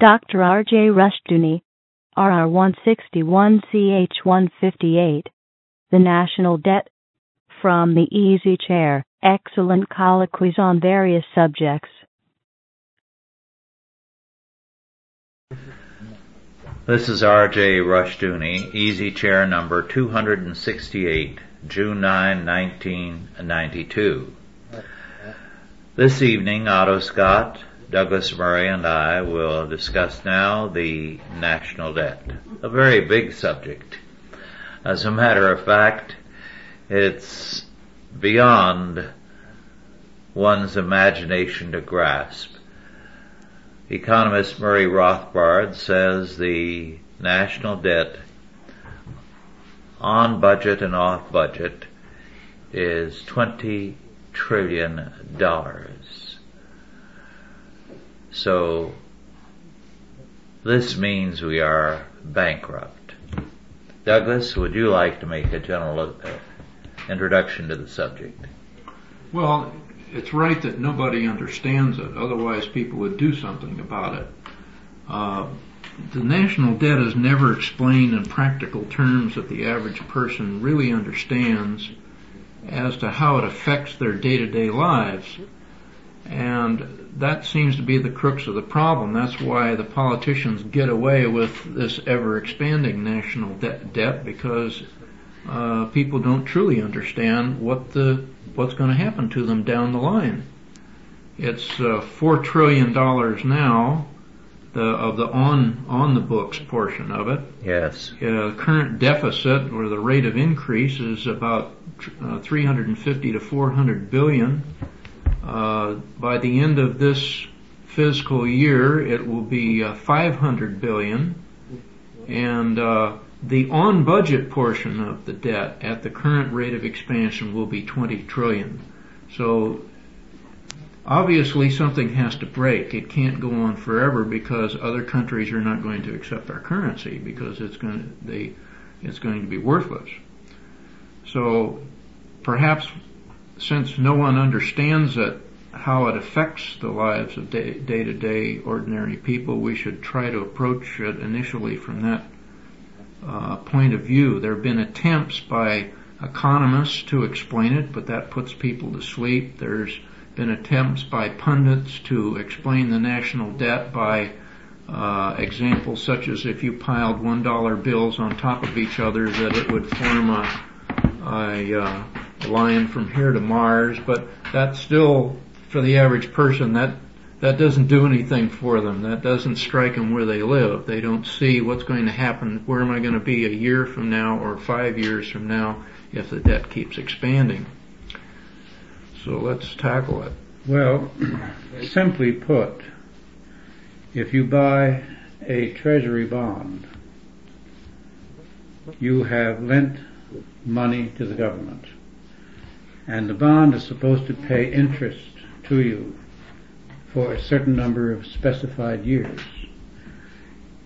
Dr. R.J. Rushdoony, RR 161CH 158. The National Debt. From the Easy Chair. Excellent colloquies on various subjects. This is R.J. Rushdoony, Easy Chair number 268, June 9, 1992. This evening, Otto Scott, Douglas Murray, and I will discuss now the national debt. A very big subject. As a matter of fact, it's beyond one's imagination to grasp. Economist Murray Rothbard says the national debt on budget and off budget is 20 trillion dollars. So this means we are bankrupt. Douglas, would you like to make a general uh, introduction to the subject? Well, it's right that nobody understands it. Otherwise, people would do something about it. Uh, the national debt is never explained in practical terms that the average person really understands as to how it affects their day-to-day lives. And that seems to be the crux of the problem. That's why the politicians get away with this ever-expanding national de- debt because uh, people don't truly understand what the what's going to happen to them down the line. It's uh, four trillion dollars now, the of the on on the books portion of it. Yes. Uh, current deficit or the rate of increase is about uh, 350 to 400 billion. Uh, by the end of this fiscal year, it will be uh, 500 billion, and uh, the on budget portion of the debt at the current rate of expansion will be 20 trillion. So obviously something has to break. It can't go on forever because other countries are not going to accept our currency because it's going to, they, it's going to be worthless. So perhaps since no one understands it, how it affects the lives of day to day ordinary people, we should try to approach it initially from that uh, point of view. There have been attempts by economists to explain it, but that puts people to sleep. There's been attempts by pundits to explain the national debt by uh, examples such as if you piled one dollar bills on top of each other, that it would form a, a, uh, line from here to Mars. But that's still, for the average person, that that doesn't do anything for them. That doesn't strike them where they live. They don't see what's going to happen. Where am I going to be a year from now or five years from now if the debt keeps expanding? So let's tackle it. Well, simply put, if you buy a treasury bond, you have lent money to the government. And the bond is supposed to pay interest to you for a certain number of specified years.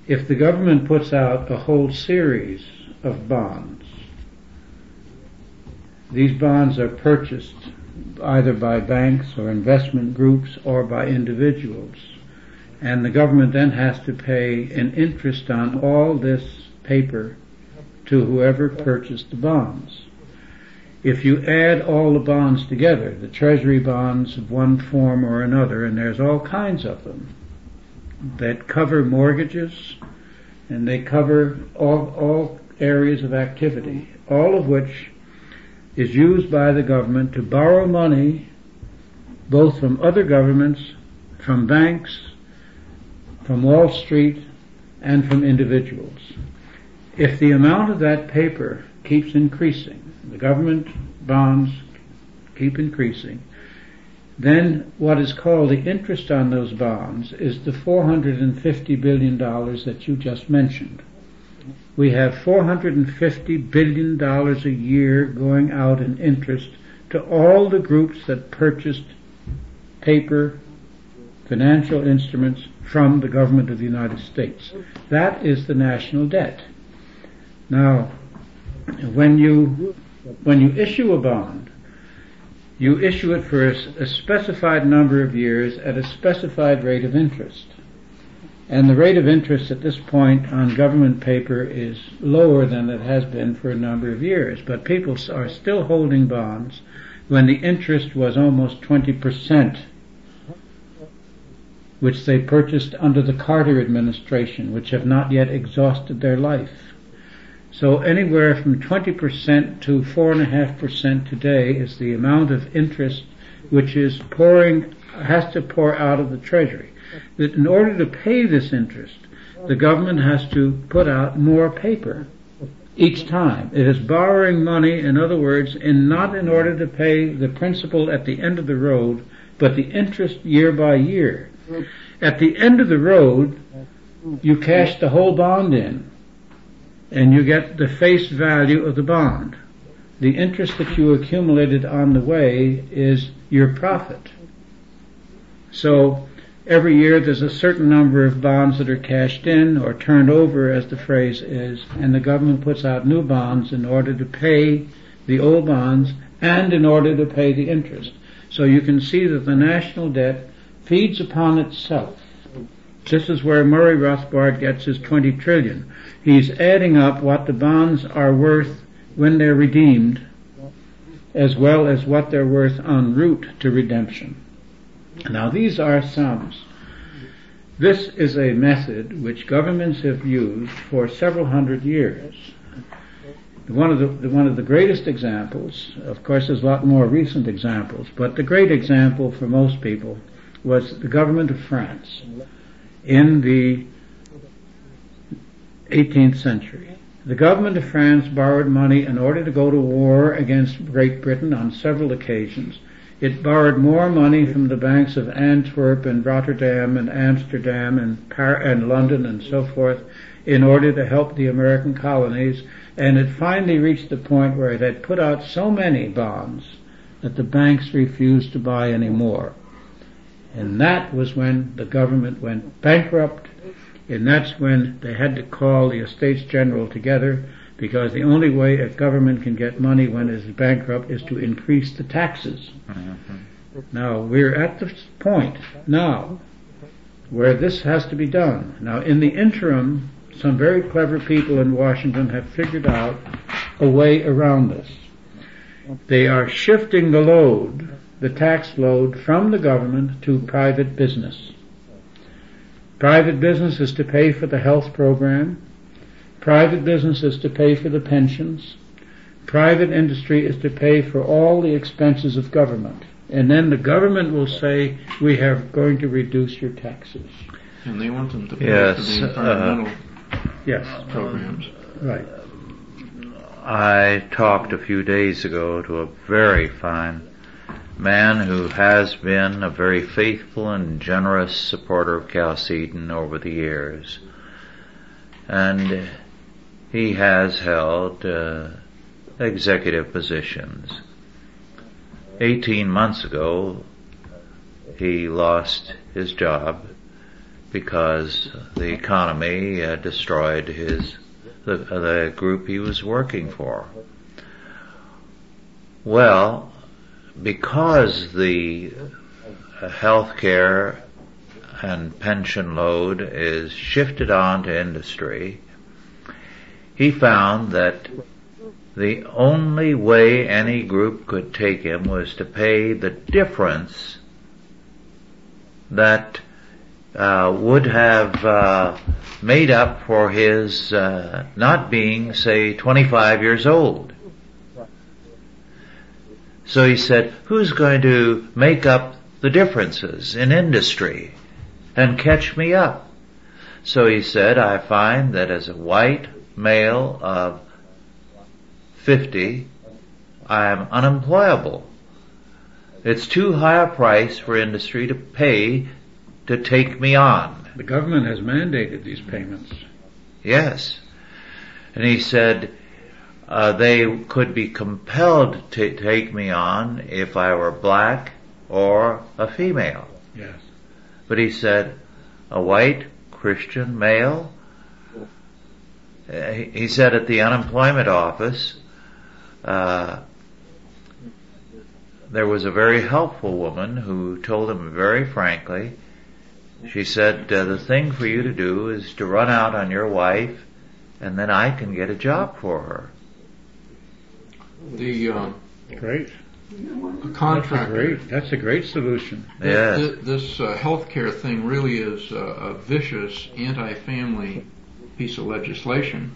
If the government puts out a whole series of bonds, these bonds are purchased either by banks or investment groups or by individuals. And the government then has to pay an interest on all this paper to whoever purchased the bonds. If you add all the bonds together, the treasury bonds of one form or another, and there's all kinds of them, that cover mortgages, and they cover all, all areas of activity, all of which is used by the government to borrow money both from other governments, from banks, from Wall Street, and from individuals. If the amount of that paper keeps increasing, the government bonds keep increasing, then what is called the interest on those bonds is the $450 billion that you just mentioned. We have $450 billion a year going out in interest to all the groups that purchased paper, financial instruments from the government of the United States. That is the national debt. Now, when you when you issue a bond, you issue it for a, specified number of years at a specified rate of interest. And the rate of interest at this point on government paper is lower than it has been for a number of years. But people are still holding bonds when the interest was almost 20%, which they purchased under the Carter administration, which have not yet exhausted their life. So anywhere from 20% to 4.5% today is the amount of interest which is pouring, has to pour out of the Treasury. That in order to pay this interest, the government has to put out more paper each time. It is borrowing money, in other words, in not in order to pay the principal at the end of the road, but the interest year by year. At the end of the road, you cash the whole bond in, and you get the face value of the bond. The interest that you accumulated on the way is your profit. So, every year there's a certain number of bonds that are cashed in or turned over as the phrase is and the government puts out new bonds in order to pay the old bonds and in order to pay the interest. So you can see that the national debt feeds upon itself. This is where Murray Rothbard gets his 20 trillion. He's adding up what the bonds are worth when they're redeemed as well as what they're worth en route to redemption. Now these are sums. This is a method which governments have used for several hundred years. One of the one of the greatest examples, of course, there's a lot more recent examples, but the great example for most people was the government of France in the 18th century. The government of France borrowed money in order to go to war against Great Britain on several occasions. It borrowed more money from the banks of Antwerp and Rotterdam and Amsterdam and, Par- and London and so forth in order to help the American colonies and it finally reached the point where it had put out so many bonds that the banks refused to buy any more. And that was when the government went bankrupt and that's when they had to call the Estates General together because the only way a government can get money when it is bankrupt is to increase the taxes. Mm-hmm. Now we're at the point now where this has to be done. Now in the interim, some very clever people in Washington have figured out a way around this. They are shifting the load, the tax load from the government to private business. Private business is to pay for the health program. Private business is to pay for the pensions. Private industry is to pay for all the expenses of government. And then the government will say, we are going to reduce your taxes. And they want them to pay yes, for the environmental uh, yes. programs. Right. I talked a few days ago to a very fine man who has been a very faithful and generous supporter of Chalcedon over the years. And he has held uh, executive positions. 18 months ago, he lost his job because the economy uh, destroyed his the, the group he was working for. Well, because the health care and pension load is shifted on to industry, he found that the only way any group could take him was to pay the difference that uh, would have uh, made up for his uh, not being, say, 25 years old. So he said, who's going to make up the differences in industry and catch me up? So he said, I find that as a white male of 50, I am unemployable. It's too high a price for industry to pay to take me on. The government has mandated these payments. Yes. And he said, uh, they could be compelled to take me on if I were black or a female. Yes. But he said, a white Christian male. Uh, he said at the unemployment office, uh, there was a very helpful woman who told him very frankly, She said, uh, the thing for you to do is to run out on your wife and then I can get a job for her. The uh, Great. contractor. Great. That's a great solution. Yes. Th- This uh, healthcare thing really is uh, a vicious anti-family piece of legislation.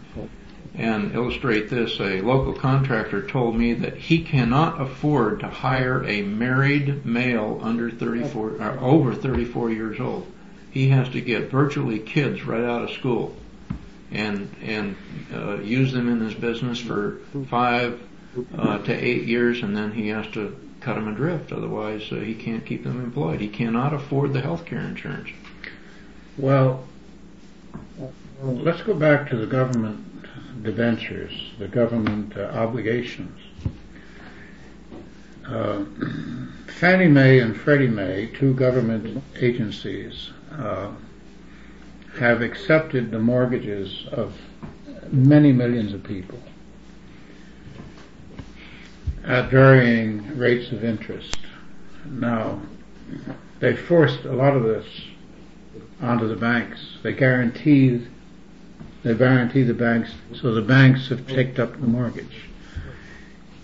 And illustrate this, a local contractor told me that he cannot afford to hire a married male under 34, or over 34 years old. He has to get virtually kids right out of school and, and uh, use them in his business for five uh, to eight years and then he has to cut them adrift. Otherwise, uh, he can't keep them employed. He cannot afford the health care insurance. Well, let's go back to the government debentures, the government uh, obligations. Uh, Fannie Mae and Freddie Mac, two government agencies, uh, have accepted the mortgages of many millions of people at varying rates of interest. Now, they forced a lot of this onto the banks. They guaranteed they guarantee the banks, so the banks have picked up the mortgage.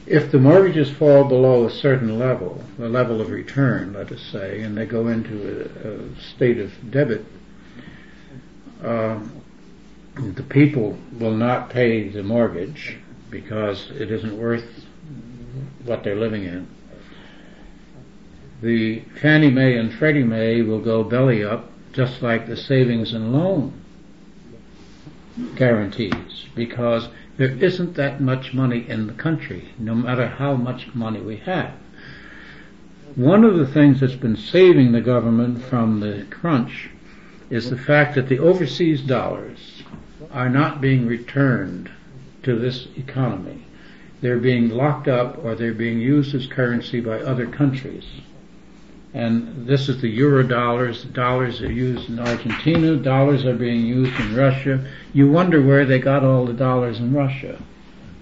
If the mortgages fall below a certain level, the level of return, let us say, and they go into a, a state of debit, um, the people will not pay the mortgage because it isn't worth what they're living in. The Fannie Mae and Freddie Mac will go belly up just like the savings and loan guarantees because there isn't that much money in the country, no matter how much money we have. One of the things that's been saving the government from the crunch is the fact that the overseas dollars are not being returned to this economy. They're being locked up or they're being used as currency by other countries and this is the euro dollars. Dollars are used in Argentina. Dollars are being used in Russia. You wonder where they got all the dollars in Russia,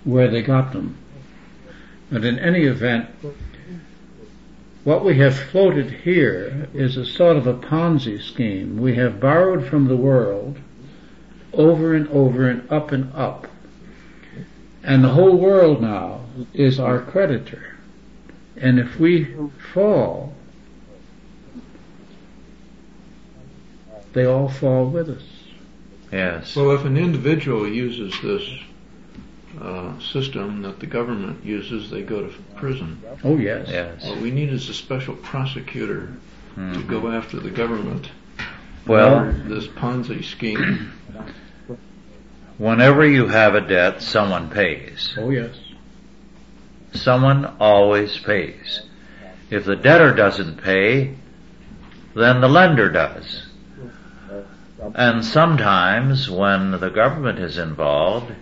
where they got them. But in any event, what we have floated here is a sort of a Ponzi scheme. We have borrowed from the world over and over and up and up. And the whole world now is our creditor. And if we fall, they all fall with us. Yes. Well, if an individual uses this uh, system that the government uses, they go to prison. Oh yes. Yes. What we need is a special prosecutor to go after the government Well, this Ponzi scheme. whenever you have a debt, someone pays. Oh yes. Someone always pays. If the debtor doesn't pay, then the lender does. And sometimes when the government is involved,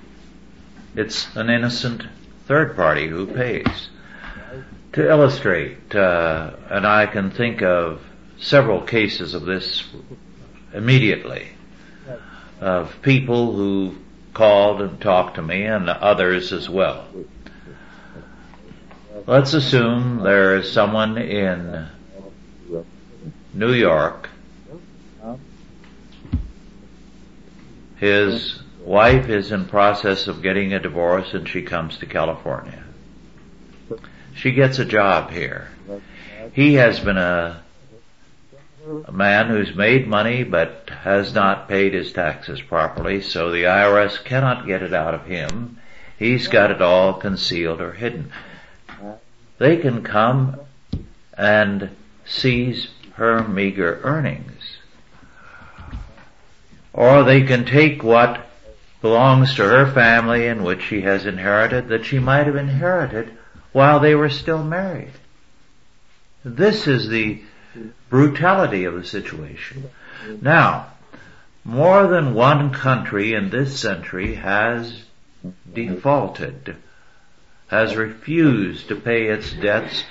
it's an innocent third party who pays. To illustrate, uh, and I can think of several cases of this immediately, of people who called and talked to me and others as well. Let's assume there is someone in New York. His wife is in process of getting a divorce and she comes to California. She gets a job here. He has been a, a man who's made money but has not paid his taxes properly, so the IRS cannot get it out of him. He's got it all concealed or hidden. They can come and seize her meager earnings. Or they can take what belongs to her family and which she has inherited that she might have inherited while they were still married. This is the brutality of the situation. Now, more than one country in this century has defaulted, has refused to pay its debts,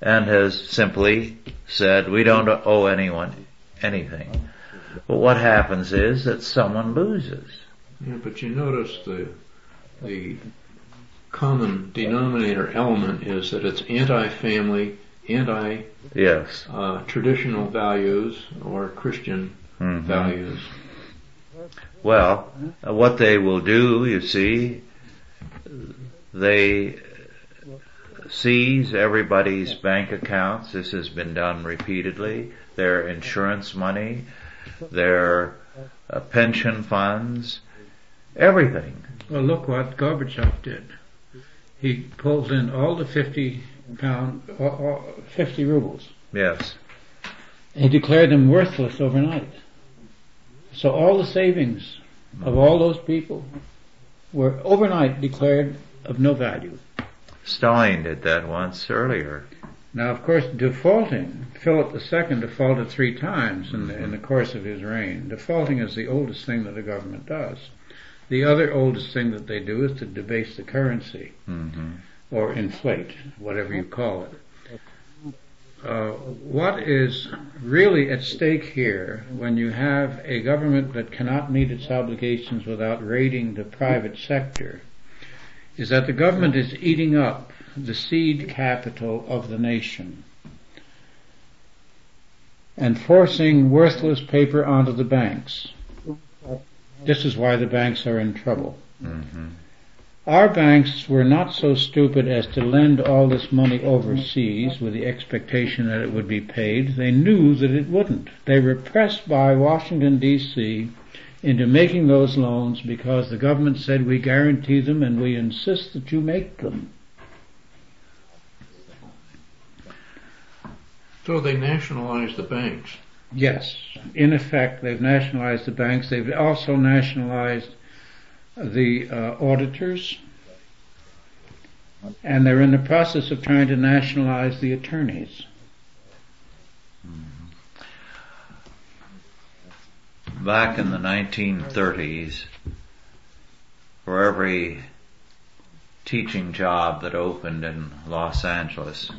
and has simply said, we don't owe anyone anything. But what happens is that someone loses. Yeah, but you notice the the common denominator element is that it's anti-family, anti Yes. uh, traditional values or Christian Mhm. values. Well, what they will do, you see, they seize everybody's bank accounts. This has been done repeatedly. Their insurance money, their uh, pension funds, everything. Well, look what Gorbachev did. He pulled in all the 50 pound, or, or 50 rubles. Yes. He declared them worthless overnight. So all the savings of all those people were overnight declared of no value. Stalin did that once earlier. Now, of course, defaulting, Philip II defaulted three times in the, in the mm-hmm. course of his reign. Defaulting is the oldest thing that a government does. The other oldest thing that they do is to debase the currency hmm or inflate, whatever you call it. Uh, what is really at stake here when you have a government that cannot meet its obligations without raiding the private sector is that the government is eating up the seed capital of the nation and forcing worthless paper onto the banks. This is why the banks are in trouble. hmm Our banks were not so stupid as to lend all this money overseas with the expectation that it would be paid. They knew that it wouldn't. They were pressed by Washington DC into making those loans because the government said we guarantee them and we insist that you make them. So they nationalized the banks. Yes, in effect, they've nationalized the banks. They've also nationalized the uh, auditors, and they're in the process of trying to nationalize the attorneys. Back in the 1930s, for every teaching job that opened in Los Angeles,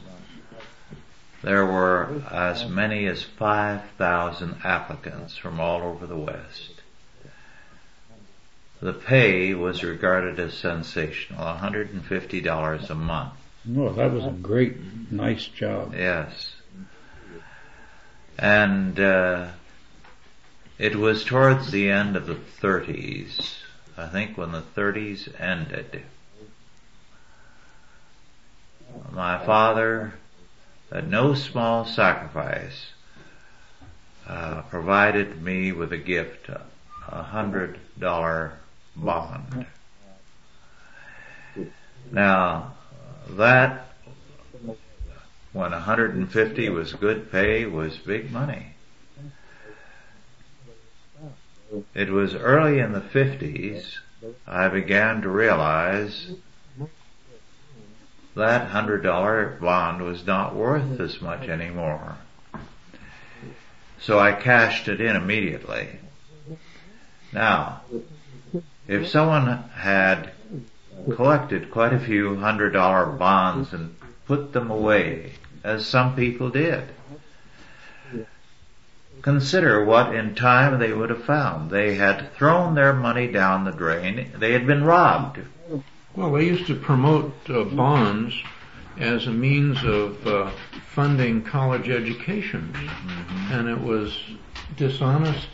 there were as many as 5,000 applicants from all over the West. The pay was regarded as sensational, $150 a month. Oh, that was a great, nice job. Yes. And uh, it was towards the end of the 30s, I think when the 30s ended. My father, at no small sacrifice, uh, provided me with a gift, a hundred dollar bond. Now, that when 150 was good pay was big money. It was early in the 50s I began to realize that hundred dollar bond was not worth as much anymore. So I cashed it in immediately. Now, if someone had collected quite a few hundred dollar bonds and put them away, as some people did. Consider what in time they would have found. They had thrown their money down the drain. They had been robbed. Well, they used to promote uh, bonds as a means of uh, funding college educations, and it was dishonest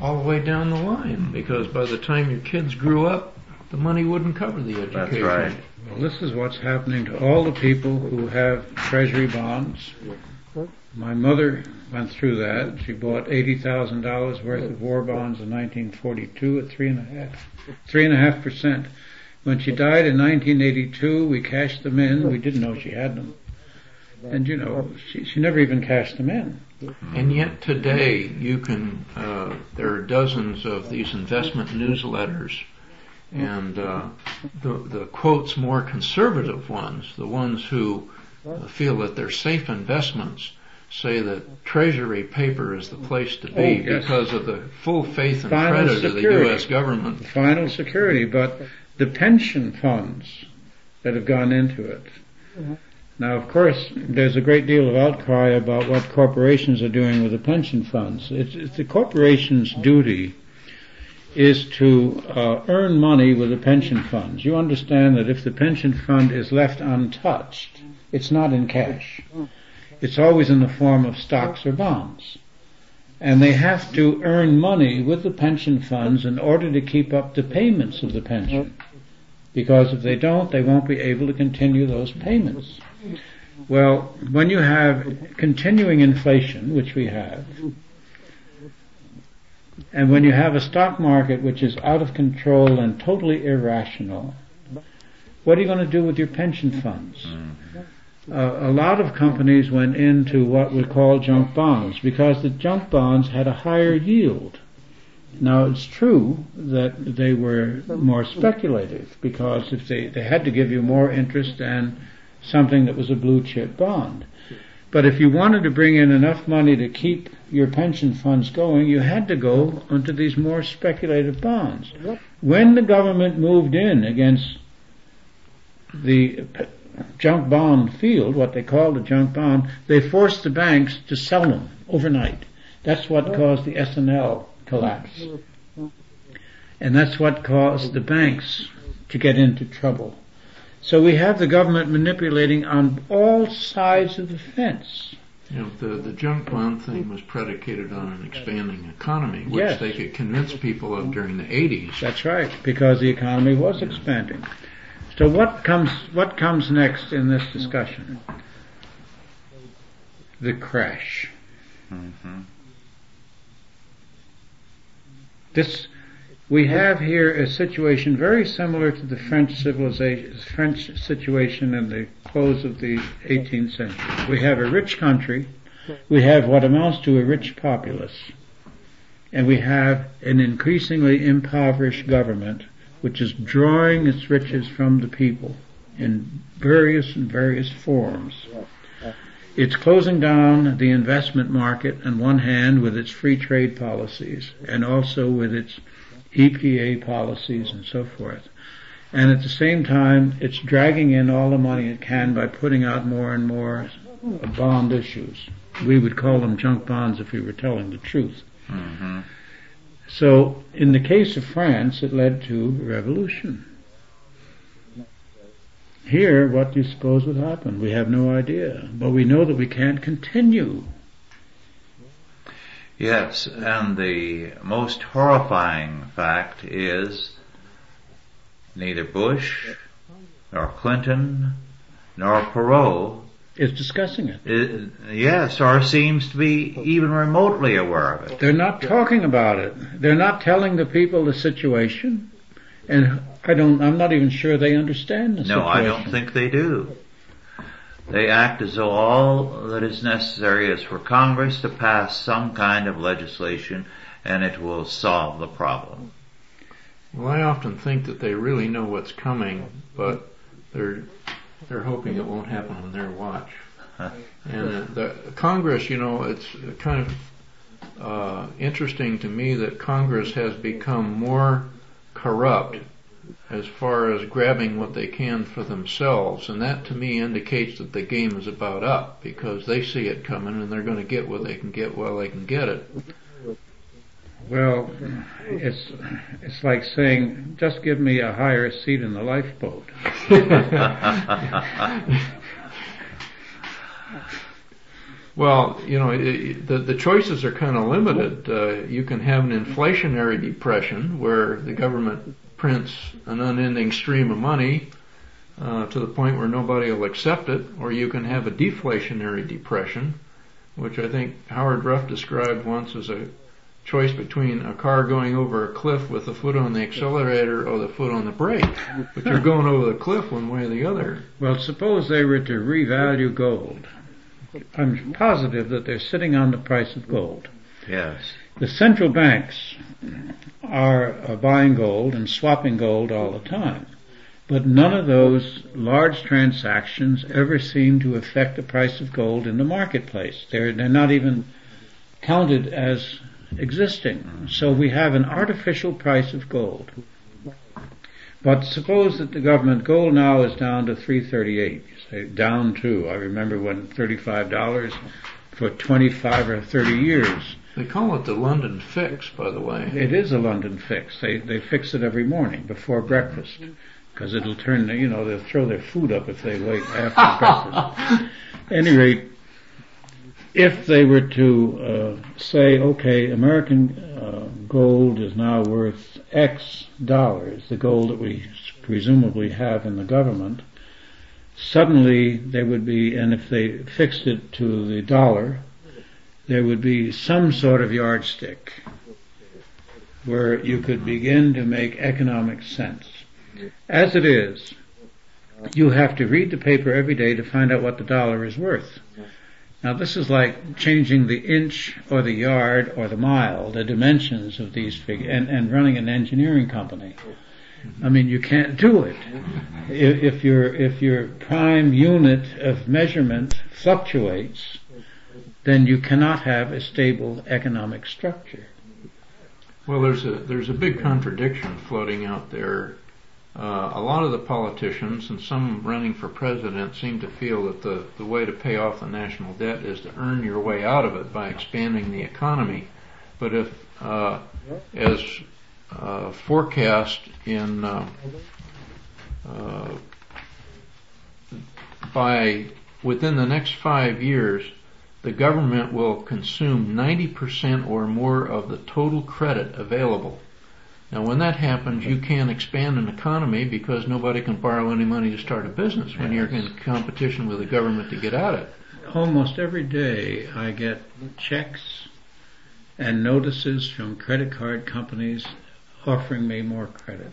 all the way down the line because by the time your kids grew up, the money wouldn't cover the education. That's right. Well, this is what's happening to all the people who have treasury bonds. My mother went through that. She bought eighty thousand dollars worth of war bonds in 1942 at three and a half, three and a half percent. When she died in 1982, we cashed them in. We didn't know she had them, and you know, she, she never even cashed them in. And yet today, you can. Uh, there are dozens of these investment newsletters, and uh, the the quotes more conservative ones, the ones who uh, feel that they're safe investments, say that Treasury paper is the place to be Oh, yes. because of the full faith and Final credit of the. U.S. government. Final security, but the pension funds that have gone into it. Now, of course, there's a great deal of outcry about what corporations are doing with the pension funds. It's, it's the corporation's duty is to uh, earn money with the pension funds. You understand that if the pension fund is left untouched, it's not in cash. it's always in the form of stocks or bonds. And they have to earn money with the pension funds in order to keep up the payments of the pension. Because if they don't, they won't be able to continue those payments. Well, when you have continuing inflation, which we have, and when you have a stock market which is out of control and totally irrational, what are you going to do with your pension funds? Uh, a lot of companies went into what we call junk bonds because the junk bonds had a higher yield. Now it's true that they were more speculative because if they, they had to give you more interest than something that was a blue chip bond. But if you wanted to bring in enough money to keep your pension funds going, you had to go onto these more speculative bonds. When the government moved in against the junk bond field, what they called a junk bond, they forced the banks to sell them overnight. That's what caused the S&L collapse. And that's what caused the banks to get into trouble. So we have the government manipulating on all sides of the fence. You know, the, the junk bond thing was predicated on an expanding economy, which Yes. they could convince people of during the 80s. That's right, because the economy was expanding. So what comes what comes next in this discussion? The crash. hmm This we have here a situation very similar to the French civilization, French situation in the close of the 18th century. We have a rich country, we have what amounts to a rich populace, and we have an increasingly impoverished government which is drawing its riches from the people in various and various forms. It's closing down the investment market on one hand with its free trade policies and also with its EPA policies and so forth. And at the same time, it's dragging in all the money it can by putting out more and more bond issues. We would call them junk bonds if we were telling the truth. hmm So, in the case of France, it led to revolution. Here, what do you suppose would happen? We have no idea, but we know that we can't continue. Yes, and the most horrifying fact is neither Bush, nor Clinton, nor Perot, Is discussing it. yes, or seems to be even remotely aware of it. They're not talking about it. They're not telling the people the situation, and I don't. I'm not even sure they understand the No, situation. No, I don't think they do. They act as though all that is necessary is for Congress to pass some kind of legislation and it will solve the problem. Well, I often think that they really know what's coming, but they're they're hoping it won't happen on their watch. And uh, the Congress, you know, it's kind of uh, interesting to me that Congress has become more corrupt as far as grabbing what they can for themselves, and that to me indicates that the game is about up because they see it coming and they're going to get what they can get while they can get it. Well, it's it's like saying, just give me a higher seat in the lifeboat. Well, you know, it, the the choices are kind of limited. Uh, you can have an inflationary depression where the government prints an unending stream of money uh, to the point where nobody will accept it, or you can have a deflationary depression, which I think Howard Ruff described once as a choice between a car going over a cliff with the foot on the accelerator or the foot on the brake. But you're going over the cliff one way or the other. Well, suppose they were to revalue gold. I'm positive that they're sitting on the price of gold. Yes. The central banks are uh, buying gold and swapping gold all the time. But none of those large transactions ever seem to affect the price of gold in the marketplace. They're, they're not even counted as existing. So we have an artificial price of gold. But suppose that the government gold now is down to 338. You say down to, I remember when $35 for 25 or 30 years. They call it the London fix, by the way. It is a London fix. They they fix it every morning before breakfast because it'll turn. You know, they'll throw their food up if they wait after breakfast. At any rate, if they were to uh, say, okay, American uh, gold is now worth X dollars, the gold that we presumably have in the government, suddenly there would be, and if they fixed it to the dollar, there would be some sort of yardstick where you could begin to make economic sense. As it is, you have to read the paper every day to find out what the dollar is worth. Now this is like changing the inch or the yard or the mile, the dimensions of these figures, and, and running an engineering company. I mean, you can't do it. If, if your if your prime unit of measurement fluctuates, then you cannot have a stable economic structure. Well, there's a there's a big contradiction floating out there uh, a lot of the politicians and some running for president seem to feel that the, the way to pay off the national debt is to earn your way out of it by expanding the economy. But if, uh, as uh, forecast in uh, uh, by within the next five years, the government will consume 90% or more of the total credit available now when that happens, you can't expand an economy because nobody can borrow any money to start a business when you're in competition with the government to get at it. Almost every day I get checks and notices from credit card companies offering me more credit.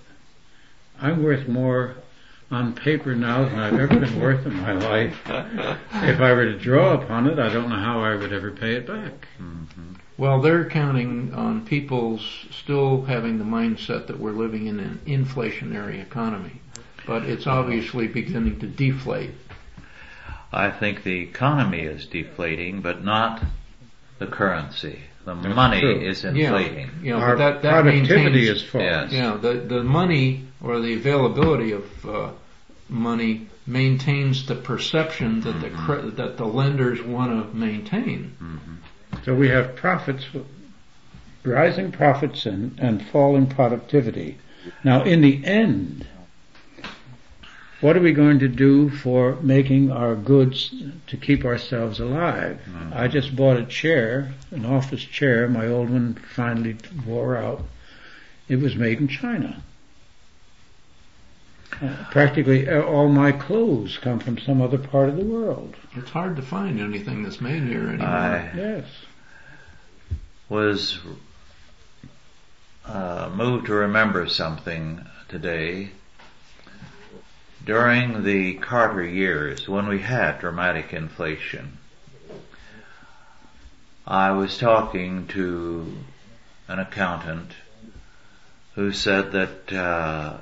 I'm worth more on paper now than I've ever been worth in my life. If I were to draw upon it, I don't know how I would ever pay it back. Mm-hmm. Well, they're counting on people still having the mindset that we're living in an inflationary economy, but it's obviously beginning to deflate. I think the economy is deflating, but not the currency. The That's money true. is inflating. Yeah, yeah Our that, that productivity is falling. Yes. Yeah, the the money or the availability of uh, money maintains the perception that mm-hmm. the that the lenders want to maintain. Mm-hmm. So we have profits, rising profits and, and falling productivity. Now in the end, what are we going to do for making our goods to keep ourselves alive? Mm-hmm. I just bought a chair, an office chair. My old one finally wore out. It was made in China. Uh, practically all my clothes come from some other part of the world. It's hard to find anything that's made here anymore. I yes. Was uh, moved to remember something today. During the Carter years, when we had dramatic inflation, I was talking to an accountant who said that uh,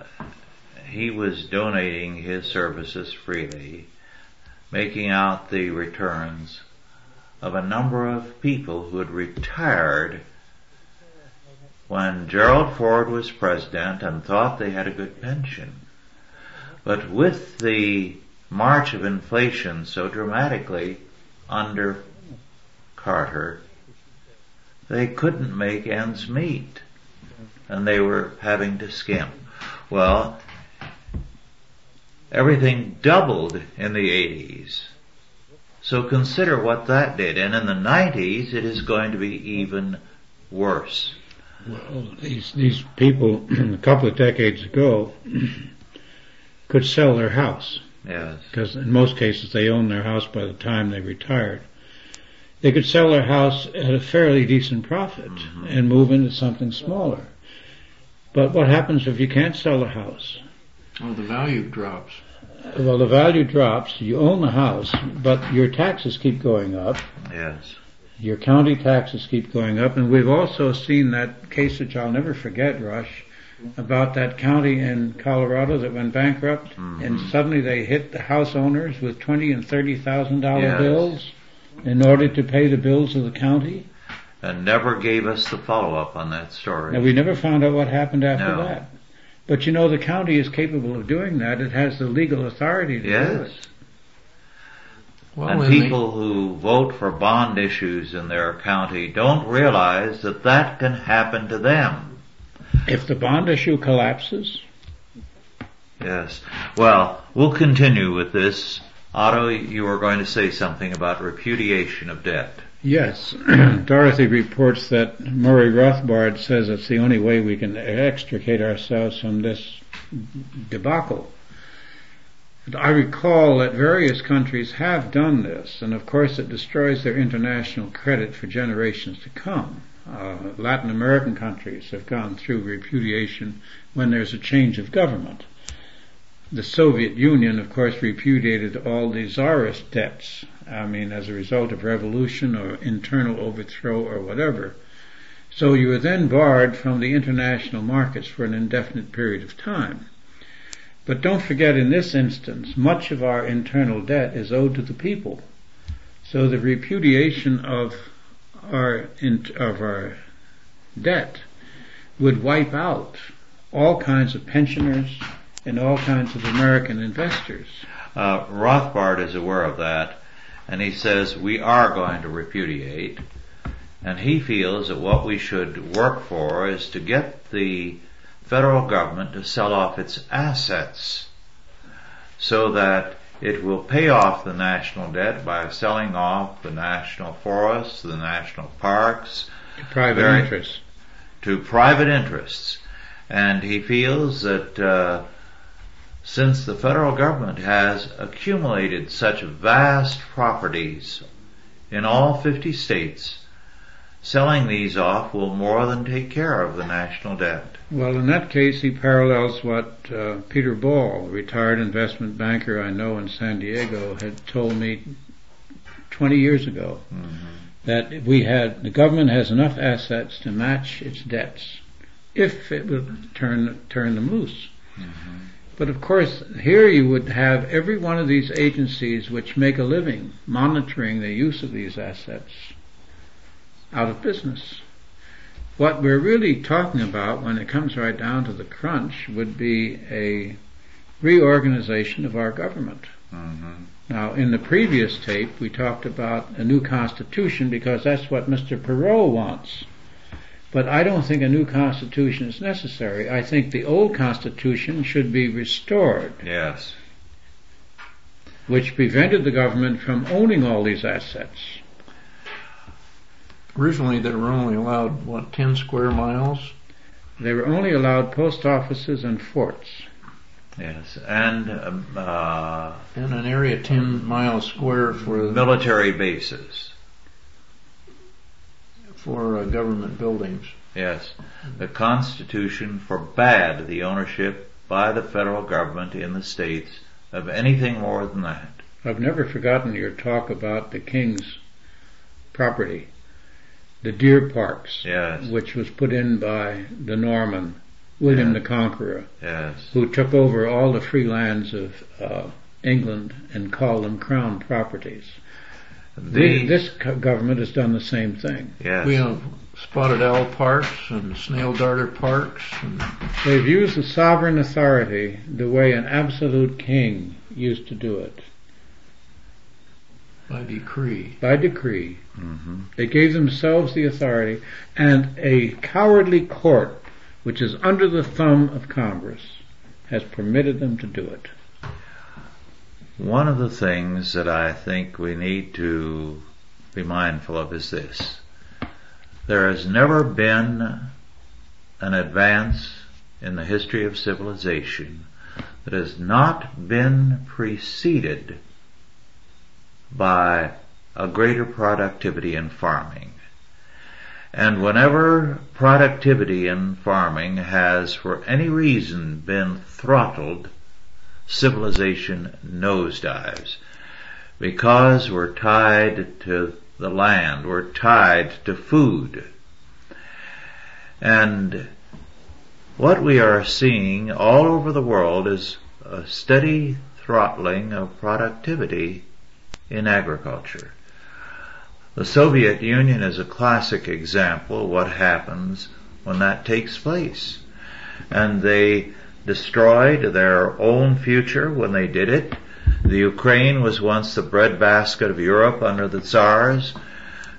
he was donating his services freely, making out the returns of a number of people who had retired when Gerald Ford was president and thought they had a good pension. But with the march of inflation so dramatically under Carter, they couldn't make ends meet and they were having to skimp. Well, Everything doubled in the 80s. So consider what that did. And in the 90s, it is going to be even worse. Well, these, these people a couple of decades ago could sell their house. Yes. Because in most cases they owned their house by the time they retired. They could sell their house at a fairly decent profit mm-hmm. and move into something smaller. But what happens if you can't sell a house? Oh, the value drops. Well, the value drops. You own the house, but your taxes keep going up. Yes. Your county taxes keep going up, and we've also seen that case which I'll never forget, Rush, about that county in Colorado that went bankrupt, mm-hmm. and suddenly they hit the house owners with twenty and thirty thousand dollar yes. bills in order to pay the bills of the county. And never gave us the follow up on that story. Now we never found out what happened after no. that. But you know, the county is capable of doing that. It has the legal authority to yes. do it. Well, and people they... who vote for bond issues in their county don't realize that that can happen to them. If the bond issue collapses? Yes. Well, we'll continue with this. Otto, you were going to say something about repudiation of debt. Yes. Dorothy reports that Murray Rothbard says it's the only way we can extricate ourselves from this debacle. I recall that various countries have done this, and of course it destroys their international credit for generations to come. Uh, Latin American countries have gone through repudiation when there's a change of government. The Soviet Union, of course, repudiated all the czarist debts I mean, as a result of revolution or internal overthrow or whatever. So you were then barred from the international markets for an indefinite period of time. But don't forget in this instance, much of our internal debt is owed to the people. So the repudiation of our, of our debt would wipe out all kinds of pensioners and all kinds of American investors. Uh, Rothbard is aware of that and he says we are going to repudiate, and he feels that what we should work for is to get the federal government to sell off its assets so that it will pay off the national debt by selling off the national forests, the national parks, to private very, interests. To private interests, and he feels that uh, since the federal government has accumulated such vast properties in all 50 states, selling these off will more than take care of the national debt. Well, in that case, he parallels what uh, Peter Ball, a retired investment banker I know in San Diego, had told me 20 years ago. Mm-hmm. That we had, the government has enough assets to match its debts if it would turn, turn them loose. Mm-hmm. But of course, here you would have every one of these agencies which make a living monitoring the use of these assets out of business. What we're really talking about when it comes right down to the crunch would be a reorganization of our government. Mm-hmm. Now, in the previous tape, we talked about a new constitution because that's what Mr. Perot wants. But I don't think a new constitution is necessary. I think the old constitution should be restored. Yes. Which prevented the government from owning all these assets. Originally they were only allowed, what, 10 square miles? They were only allowed post offices and forts. Yes, and um, uh, and an area 10 miles square for military bases for uh, government buildings. Yes. The Constitution forbade the ownership by the federal government in the states of anything more than that. I've never forgotten your talk about the king's property, the deer parks, yes. which was put in by the Norman, William yes. the Conqueror, yes. who took over all the free lands of uh, England and called them crown properties. The, this government has done the same thing. Yes. We have spotted owl parks and snail darter parks. And They've used the sovereign authority the way an absolute king used to do it. By decree. By decree. Mm-hmm. They gave themselves the authority, and a cowardly court, which is under the thumb of Congress, has permitted them to do it. One of the things that I think we need to be mindful of is this. There has never been an advance in the history of civilization that has not been preceded by a greater productivity in farming. And whenever productivity in farming has for any reason been throttled, civilization nosedives. Because we're tied to the land, we're tied to food. And what we are seeing all over the world is a steady throttling of productivity in agriculture. The Soviet Union is a classic example of what happens when that takes place. And they destroyed their own future when they did it. The Ukraine was once the breadbasket of Europe under the Tsars,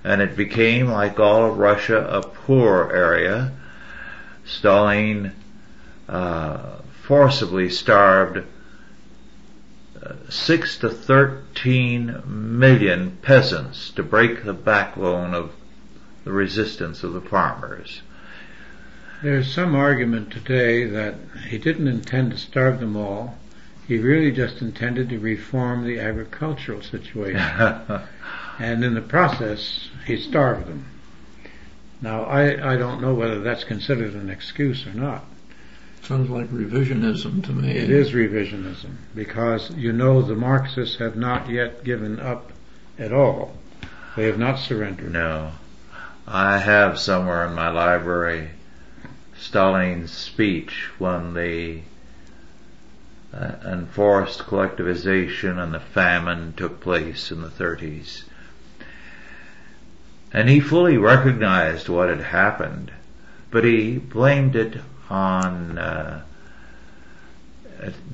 and it became, like all of Russia, a poor area. Stalin uh, forcibly starved uh, 6 to 13 million peasants to break the backbone of the resistance of the farmers. There's some argument today that he didn't intend to starve them all. He really just intended to reform the agricultural situation. and in the process, he starved them. Now, I, I don't know whether that's considered an excuse or not. Sounds like revisionism to me. It is revisionism because you know the Marxists have not yet given up at all. They have not surrendered. No. I have somewhere in my library Stalin's speech when the uh, enforced collectivization and the famine took place in the 30s. And he fully recognized what had happened, but he blamed it on uh,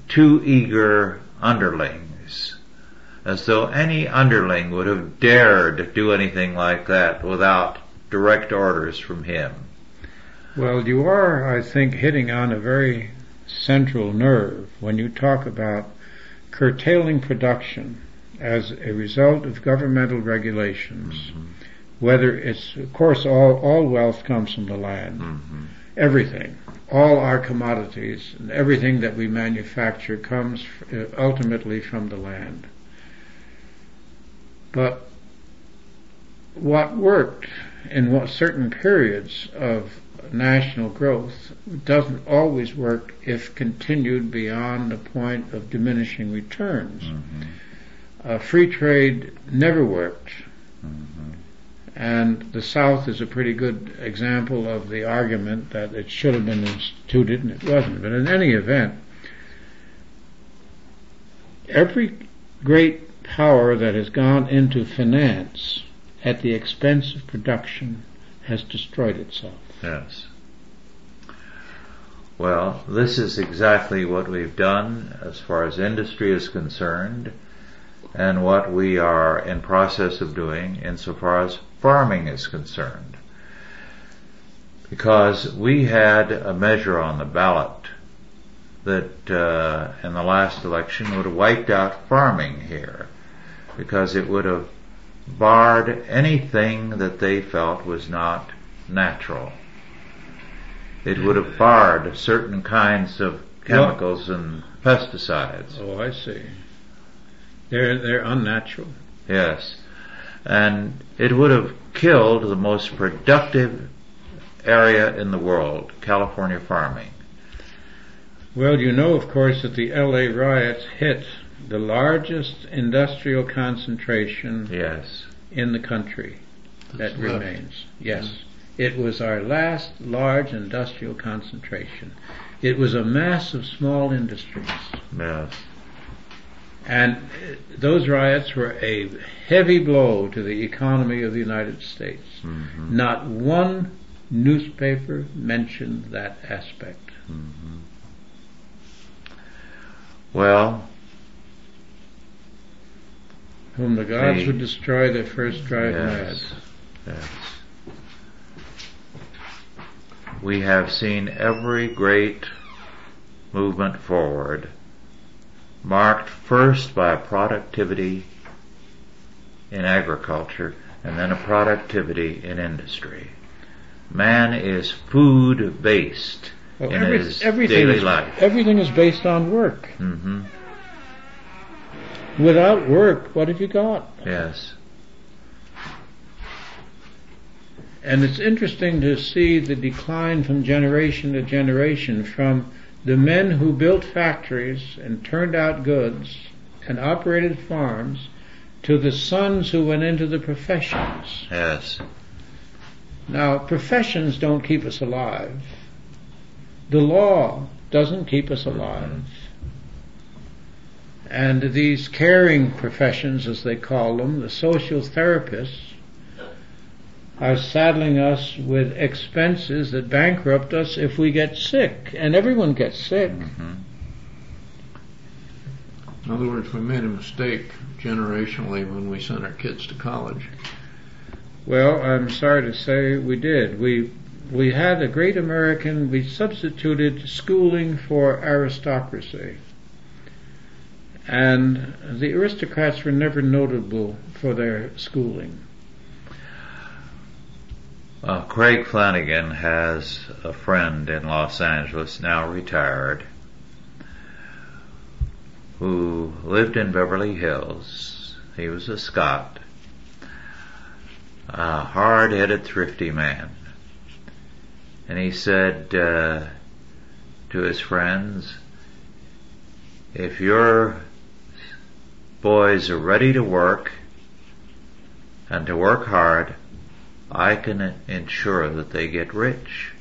two eager underlings, as though any underling would have dared do anything like that without direct orders from him. Well, you are, I think, hitting on a very central nerve when you talk about curtailing production as a result of governmental regulations. Mm-hmm. Whether it's, of course, all, all wealth comes from the land. Mm-hmm. Everything all our commodities and everything that we manufacture comes uh, ultimately from the land. But what worked in what certain periods of national growth doesn't always work if continued beyond the point of diminishing returns. Mm-hmm. Uh, free trade never worked. Mm-hmm. And the South is a pretty good example of the argument that it should have been instituted and it wasn't. But in any event, every great power that has gone into finance at the expense of production has destroyed itself. Yes. Well, this is exactly what we've done as far as industry is concerned and what we are in process of doing insofar as farming is concerned. Because we had a measure on the ballot that uh, in the last election would have wiped out farming here because it would have barred anything that they felt was not natural. It would have barred certain kinds of chemicals well, and pesticides. Oh, I see. They're they're unnatural. Yes and it would have killed the most productive area in the world, California farming. Well, you know, of course, that the LA riots hit the largest industrial concentration yes. in the country That's that left. remains. Yes. It was our last large industrial concentration. It was a mass of small industries. Yes. And those riots were a heavy blow to the economy of the United States. Mm-hmm. Not one newspaper mentioned that aspect. Mm-hmm. Well, whom the gods would destroy, they first drive yes, mad. Yes. We have seen every great movement forward marked first by a productivity in agriculture and then a productivity in industry. Man is food based well, in every, his daily is, life. Everything is based on work. Mm-hmm. Without work, what have you got? Yes. And it's interesting to see the decline from generation to generation from the men who built factories and turned out goods and operated farms to the sons who went into the professions. Yes. Now, professions don't keep us alive. The law doesn't keep us alive. And these caring professions, as they call them, the social therapists, are saddling us with expenses that bankrupt us if we get sick, and everyone gets sick. Mm-hmm. In other words, we made a mistake generationally when we sent our kids to college. Well, I'm sorry to say we did. We we had a great American. We substituted schooling for aristocracy, And the aristocrats were never notable for their schooling. Craig Flanagan has a friend in Los Angeles, now retired, who lived in Beverly Hills. He was a Scot, a hard-headed, thrifty man. And he said uh, to his friends, if your boys are ready to work and to work hard, I can ensure that they get rich.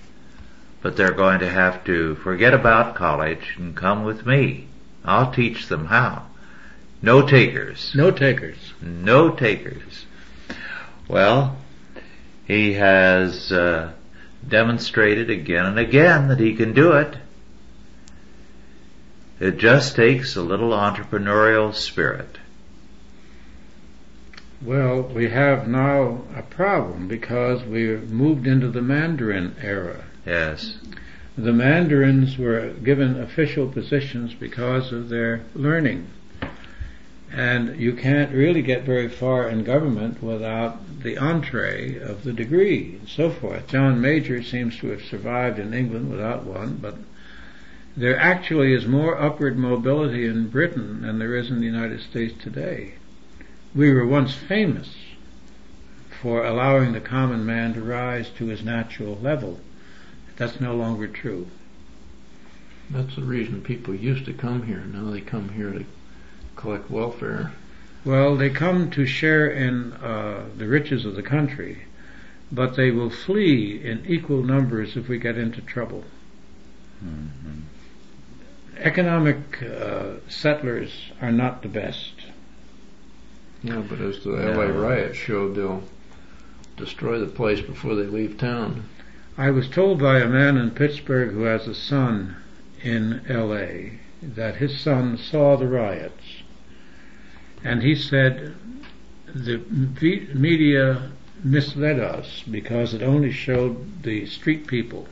But they're going to have to forget about college and come with me. I'll teach them how. No takers. No takers. No takers. Well, he has uh, demonstrated again and again that he can do it. It just takes a little entrepreneurial spirit. Well, we have now a problem because we've moved into the Mandarin era. Yes. The Mandarins were given official positions because of their learning. And you can't really get very far in government without the entree of the degree and so forth. John Major seems to have survived in England without one, but there actually is more upward mobility in Britain than there is in the United States today. We were once famous for allowing the common man to rise to his natural level. That's no longer true. That's the reason people used to come here. Now they come here to collect welfare. Well, they come to share in uh, the riches of the country, but they will flee in equal numbers if we get into trouble. Mm-hmm. Economic uh, settlers are not the best. Yeah, but as the LA riot showed, they'll destroy the place before they leave town. I was told by a man in Pittsburgh who has a son in LA that his son saw the riots. And he said the media misled us because it only showed the street people.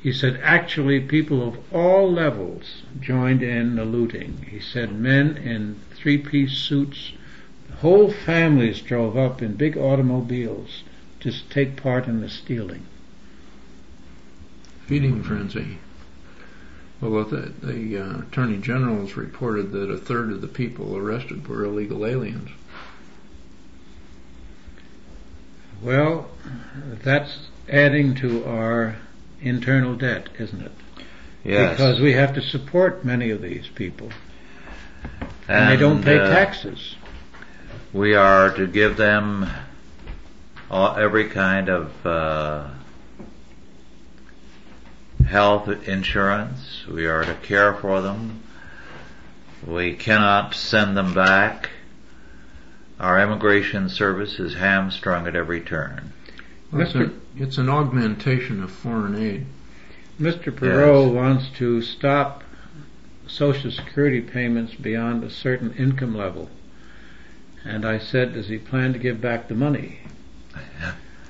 He said actually people of all levels joined in the looting. He said men in three-piece suits, whole families drove up in big automobiles to take part in the stealing. Feeding frenzy. Well, the, the uh, Attorney generals reported that a third of the people arrested were illegal aliens. Well, that's adding to our internal debt, isn't it? Yes. Because we have to support many of these people. And, and they don't pay uh, taxes. We are to give them all, every kind of uh, health insurance. We are to care for them. We cannot send them back. Our immigration service is hamstrung at every turn. It's, a, it's an augmentation of foreign aid. Mr. Perot yes. wants to stop Social Security payments beyond a certain income level. And I said, does he plan to give back the money?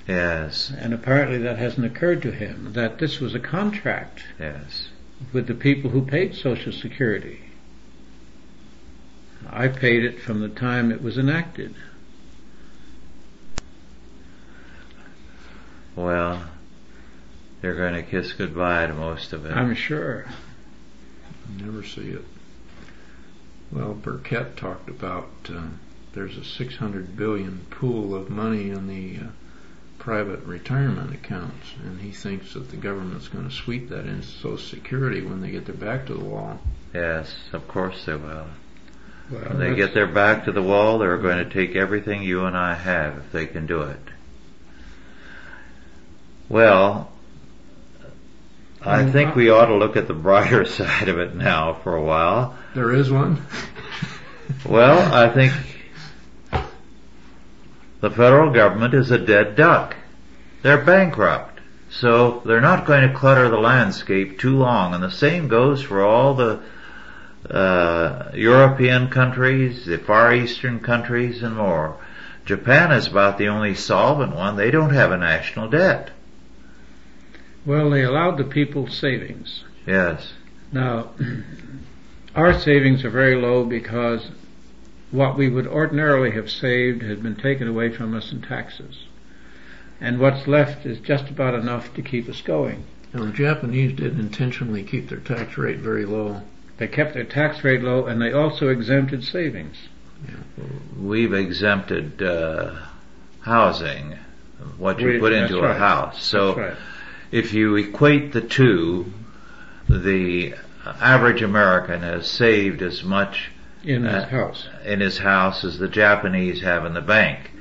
Yes. And apparently that hasn't occurred to him, that this was a contract. Yes. With the people who paid Social Security. I paid it from the time it was enacted. Well, they're going to kiss goodbye to most of it. I'm sure. Never see it. Well, Burkett talked about uh, there's a 600 billion pool of money in the uh, private retirement accounts, and he thinks that the government's going to sweep that into Social Security when they get their back to the wall. Yes, of course they will. Well, when they get their back to the wall, they're going to take everything you and I have if they can do it. Well, I think we ought to look at the brighter side of it now for a while. There is one. well, I think the federal government is a dead duck. They're bankrupt. So they're not going to clutter the landscape too long. And the same goes for all the uh, European countries, the Far Eastern countries, and more. Japan is about the only solvent one. They don't have a national debt. Well, they allowed the people savings. Yes. Now, our savings are very low because what we would ordinarily have saved has been taken away from us in taxes. And what's left is just about enough to keep us going. Now, the Japanese did intentionally keep their tax rate very low. They kept their tax rate low and they also exempted savings. We've exempted uh, housing, what you We- put that's into a house. So right. if you equate the two, the average American has saved as much In his Uh, house. in his house as the Japanese have in the bank.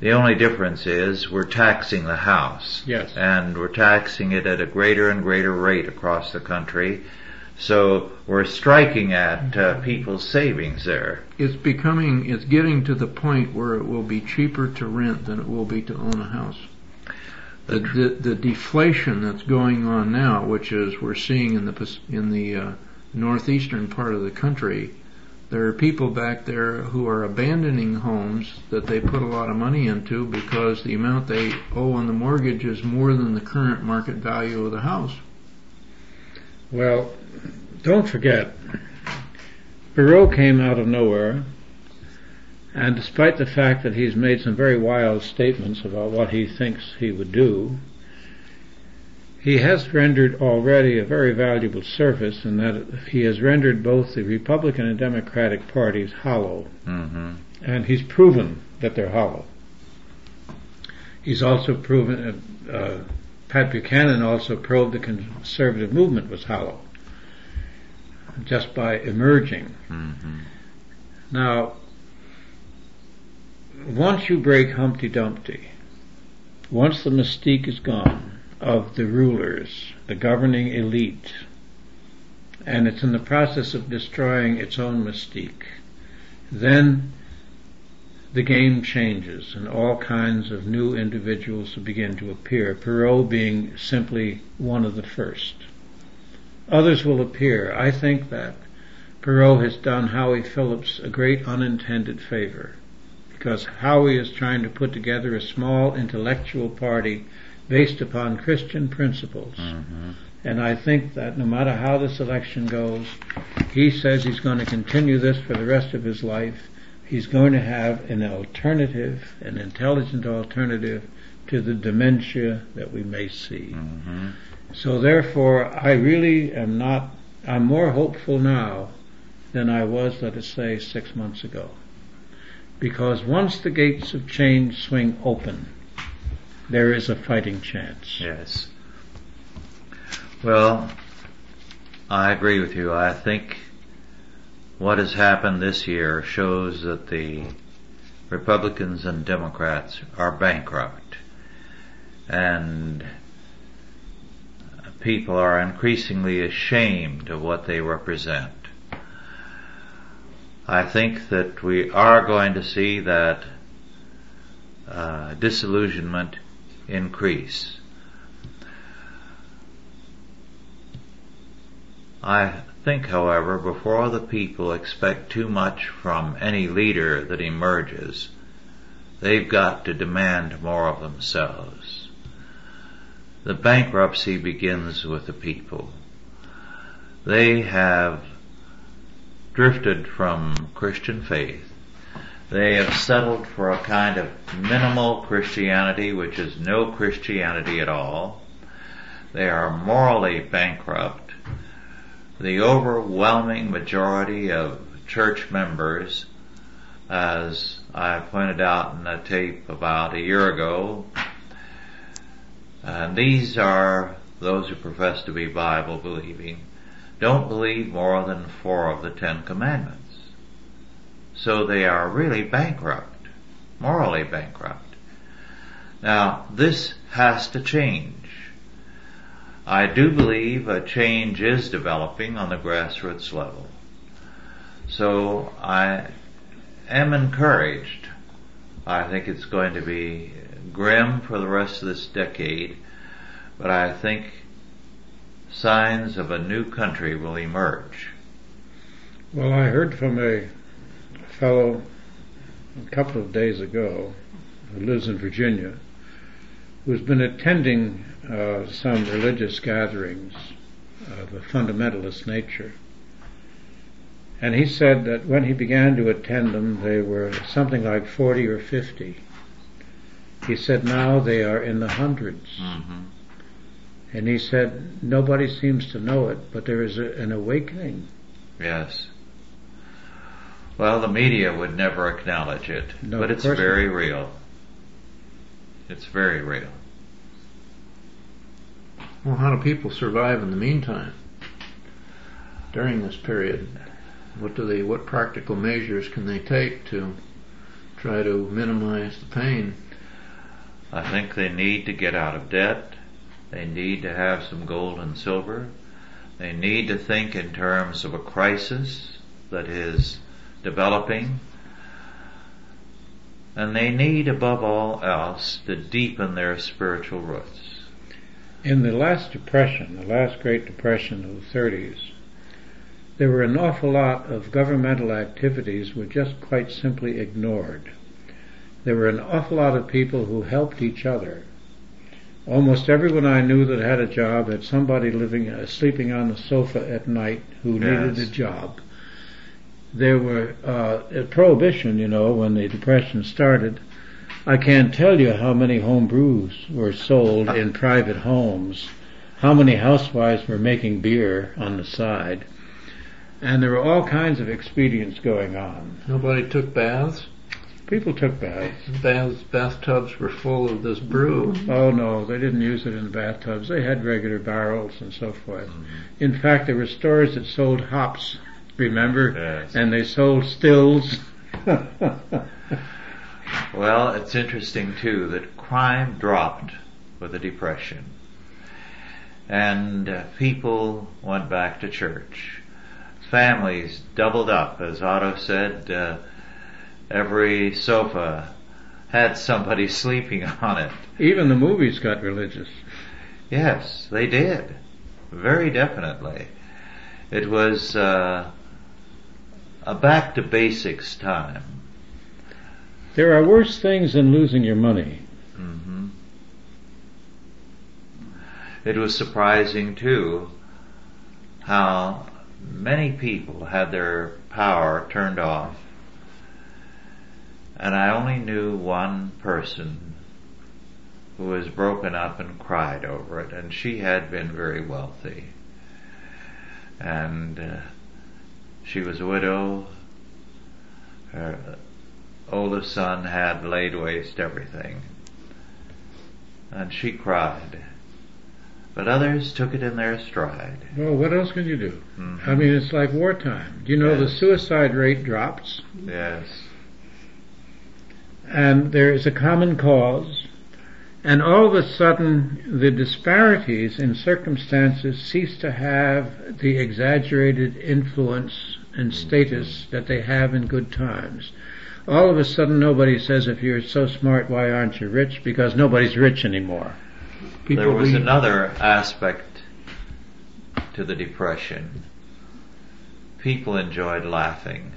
The only difference is we're taxing the house. Yes. And we're taxing it at a greater and greater rate across the country. So we're striking at uh, people's savings there. It's becoming, it's getting to the point where it will be cheaper to rent than it will be to own a house. The, the, the deflation that's going on now, which is we're seeing in the in the uh, northeastern part of the country, there are people back there who are abandoning homes that they put a lot of money into because the amount they owe on the mortgage is more than the current market value of the house. Well, don't forget, Perot came out of nowhere, and despite the fact that he's made some very wild statements about what he thinks he would do, he has rendered already a very valuable service in that he has rendered both the Republican and Democratic parties hollow, hmm and he's proven that they're hollow. He's also proven, uh, uh, Pat Buchanan also proved the conservative movement was hollow just by emerging. hmm Now, once you break Humpty Dumpty, once the mystique is gone of the rulers, the governing elite, and it's in the process of destroying its own mystique, then the game changes and all kinds of new individuals begin to appear, Perot being simply one of the first. Others will appear. I think that Perot has done Howie Phillips a great unintended favor because Howie is trying to put together a small intellectual party based upon Christian principles. hmm And I think that no matter how this election goes, he says he's going to continue this for the rest of his life. He's going to have an alternative, an intelligent alternative to the dementia that we may see. hmm So therefore, I really am not, I'm more hopeful now than I was, let us say, six months ago. Because once the gates of change swing open, there is a fighting chance. Yes. Well, I agree with you. I think what has happened this year shows that the Republicans and Democrats are bankrupt. And people are increasingly ashamed of what they represent. I think that we are going to see that uh, disillusionment increase. I think, however, before the people expect too much from any leader that emerges, they've got to demand more of themselves. The bankruptcy begins with the people. They have drifted from Christian faith. They have settled for a kind of minimal Christianity, which is no Christianity at all. They are morally bankrupt. The overwhelming majority of church members, as I pointed out in a tape about a year ago, and these are those who profess to be Bible believing, don't believe more than four of the Ten Commandments. So they are really bankrupt, morally bankrupt. Now, this has to change. I do believe a change is developing on the grassroots level. So I am encouraged. I think it's going to be grim for the rest of this decade, but I think signs of a new country will emerge. Well, I heard from a fellow a couple of days ago who lives in Virginia who's been attending uh, some religious gatherings of a fundamentalist nature. And he said that when he began to attend them, they were something like 40 or 50. He said now they are in the 100s hmm And he said nobody seems to know it, but there is a, an awakening. Yes. Well, the media would never acknowledge it, No, but it's very real. It's very real. Well, how do people survive in the meantime? During this period, what do they? What practical measures can they take to try to minimize the pain? I think they need to get out of debt. They need to have some gold and silver. They need to think in terms of a crisis that is developing. And they need above all else to deepen their spiritual roots. In the last depression, the last Great Depression of the 30s, there were an awful lot of governmental activities were just quite simply ignored. There were an awful lot of people who helped each other. Almost everyone I knew that had a job had somebody living, uh, sleeping on the sofa at night who needed a job. There were, uh, Prohibition, you know, when the Depression started, I can't tell you how many home brews were sold in private homes, how many housewives were making beer on the side, and there were all kinds of expedients going on. Nobody took baths. People took baths. Baths, bathtubs were full of this brew. Oh no, they didn't use it in bathtubs. They had regular barrels and so forth. In fact, there were stores that sold hops, remember? Yes. And they sold stills. Well, it's interesting too that crime dropped with the Depression. And uh, people went back to church. Families doubled up, as Otto said, uh, every sofa had somebody sleeping on it. Even the movies got religious. Yes, they did. Very definitely. It was uh, a back to basics time. There are worse things than losing your money. hmm It was surprising too how many people had their power turned off. And I only knew one person who was broken up and cried over it, and she had been very wealthy. And uh, she was a widow. Her oldest son had laid waste everything. And she cried. But others took it in their stride. Well, what else can you do? Mhm. I mean, it's like wartime. Do you know the suicide rate drops? Yes. and there is a common cause, and all of a sudden the disparities in circumstances cease to have the exaggerated influence and status that they have in good times. All of a sudden nobody says if you're so smart why aren't you rich because nobody's rich anymore. People there was read- another aspect to the depression. People enjoyed laughing.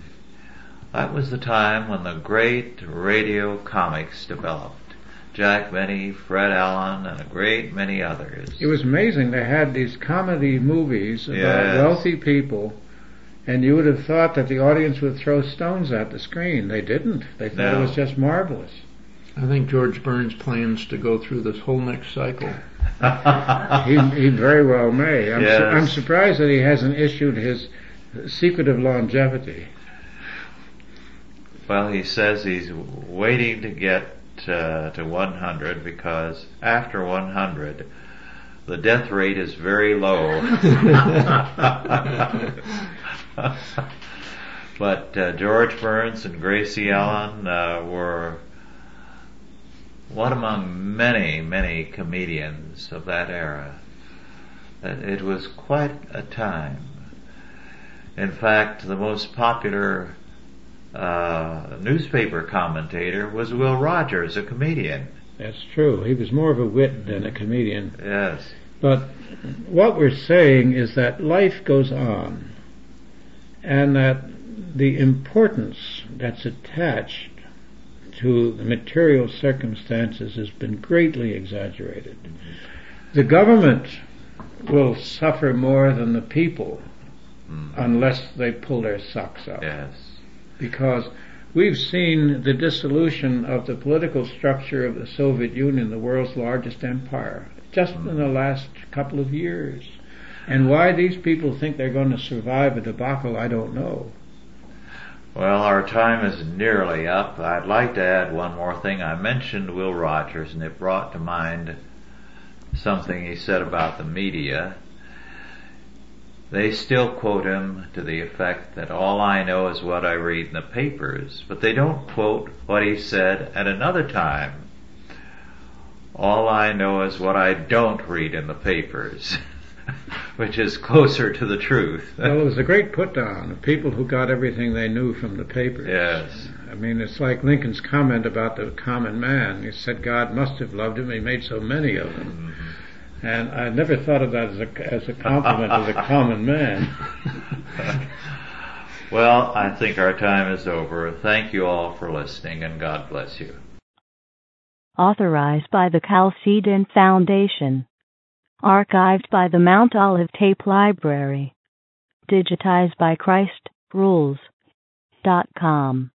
That was the time when the great radio comics developed. Jack Benny, Fred Allen, and a great many others. It was amazing they had these comedy movies about Yes. wealthy people and you would have thought that the audience would throw stones at the screen. They didn't. They thought No. it was just marvelous. I think George Burns plans to go through this whole next cycle. he, he very well may. I'm, su- I'm surprised that he hasn't issued his secret of longevity. Well, he says he's waiting to get uh, to 100 because after 100, the death rate is very low. but uh, George Burns and Gracie Allen uh, were one among many, many comedians of that era. It was quite a time. In fact, the most popular uh, newspaper commentator was Will Rogers, a comedian. That's true. He was more of a wit than a comedian. Yes. But what we're saying is that life goes on and that the importance that's attached to the material circumstances has been greatly exaggerated. The government will suffer more than the people Mm. unless they pull their socks up. Yes. Because we've seen the dissolution of the political structure of the Soviet Union, the world's largest empire, just in the last couple of years. And why these people think they're going to survive a debacle, I don't know. Well, our time is nearly up. I'd like to add one more thing. I mentioned Will Rogers, and it brought to mind something he said about the media. They still quote him to the effect that all I know is what I read in the papers, but they don't quote what he said at another time. All I know is what I don't read in the papers, which is closer to the truth. Well, it was a great put down of people who got everything they knew from the papers. yes. I mean, it's like Lincoln's comment about the common man. He said God must have loved him. He made so many of them. Mm-hmm. And I never thought of that as a, as a compliment to the common man. Well, I think our time is over. Thank you all for listening and God bless you. Authorized by the Chalcedon Foundation. Archived by the Mount Olive Tape Library. Digitized by Christrules.com.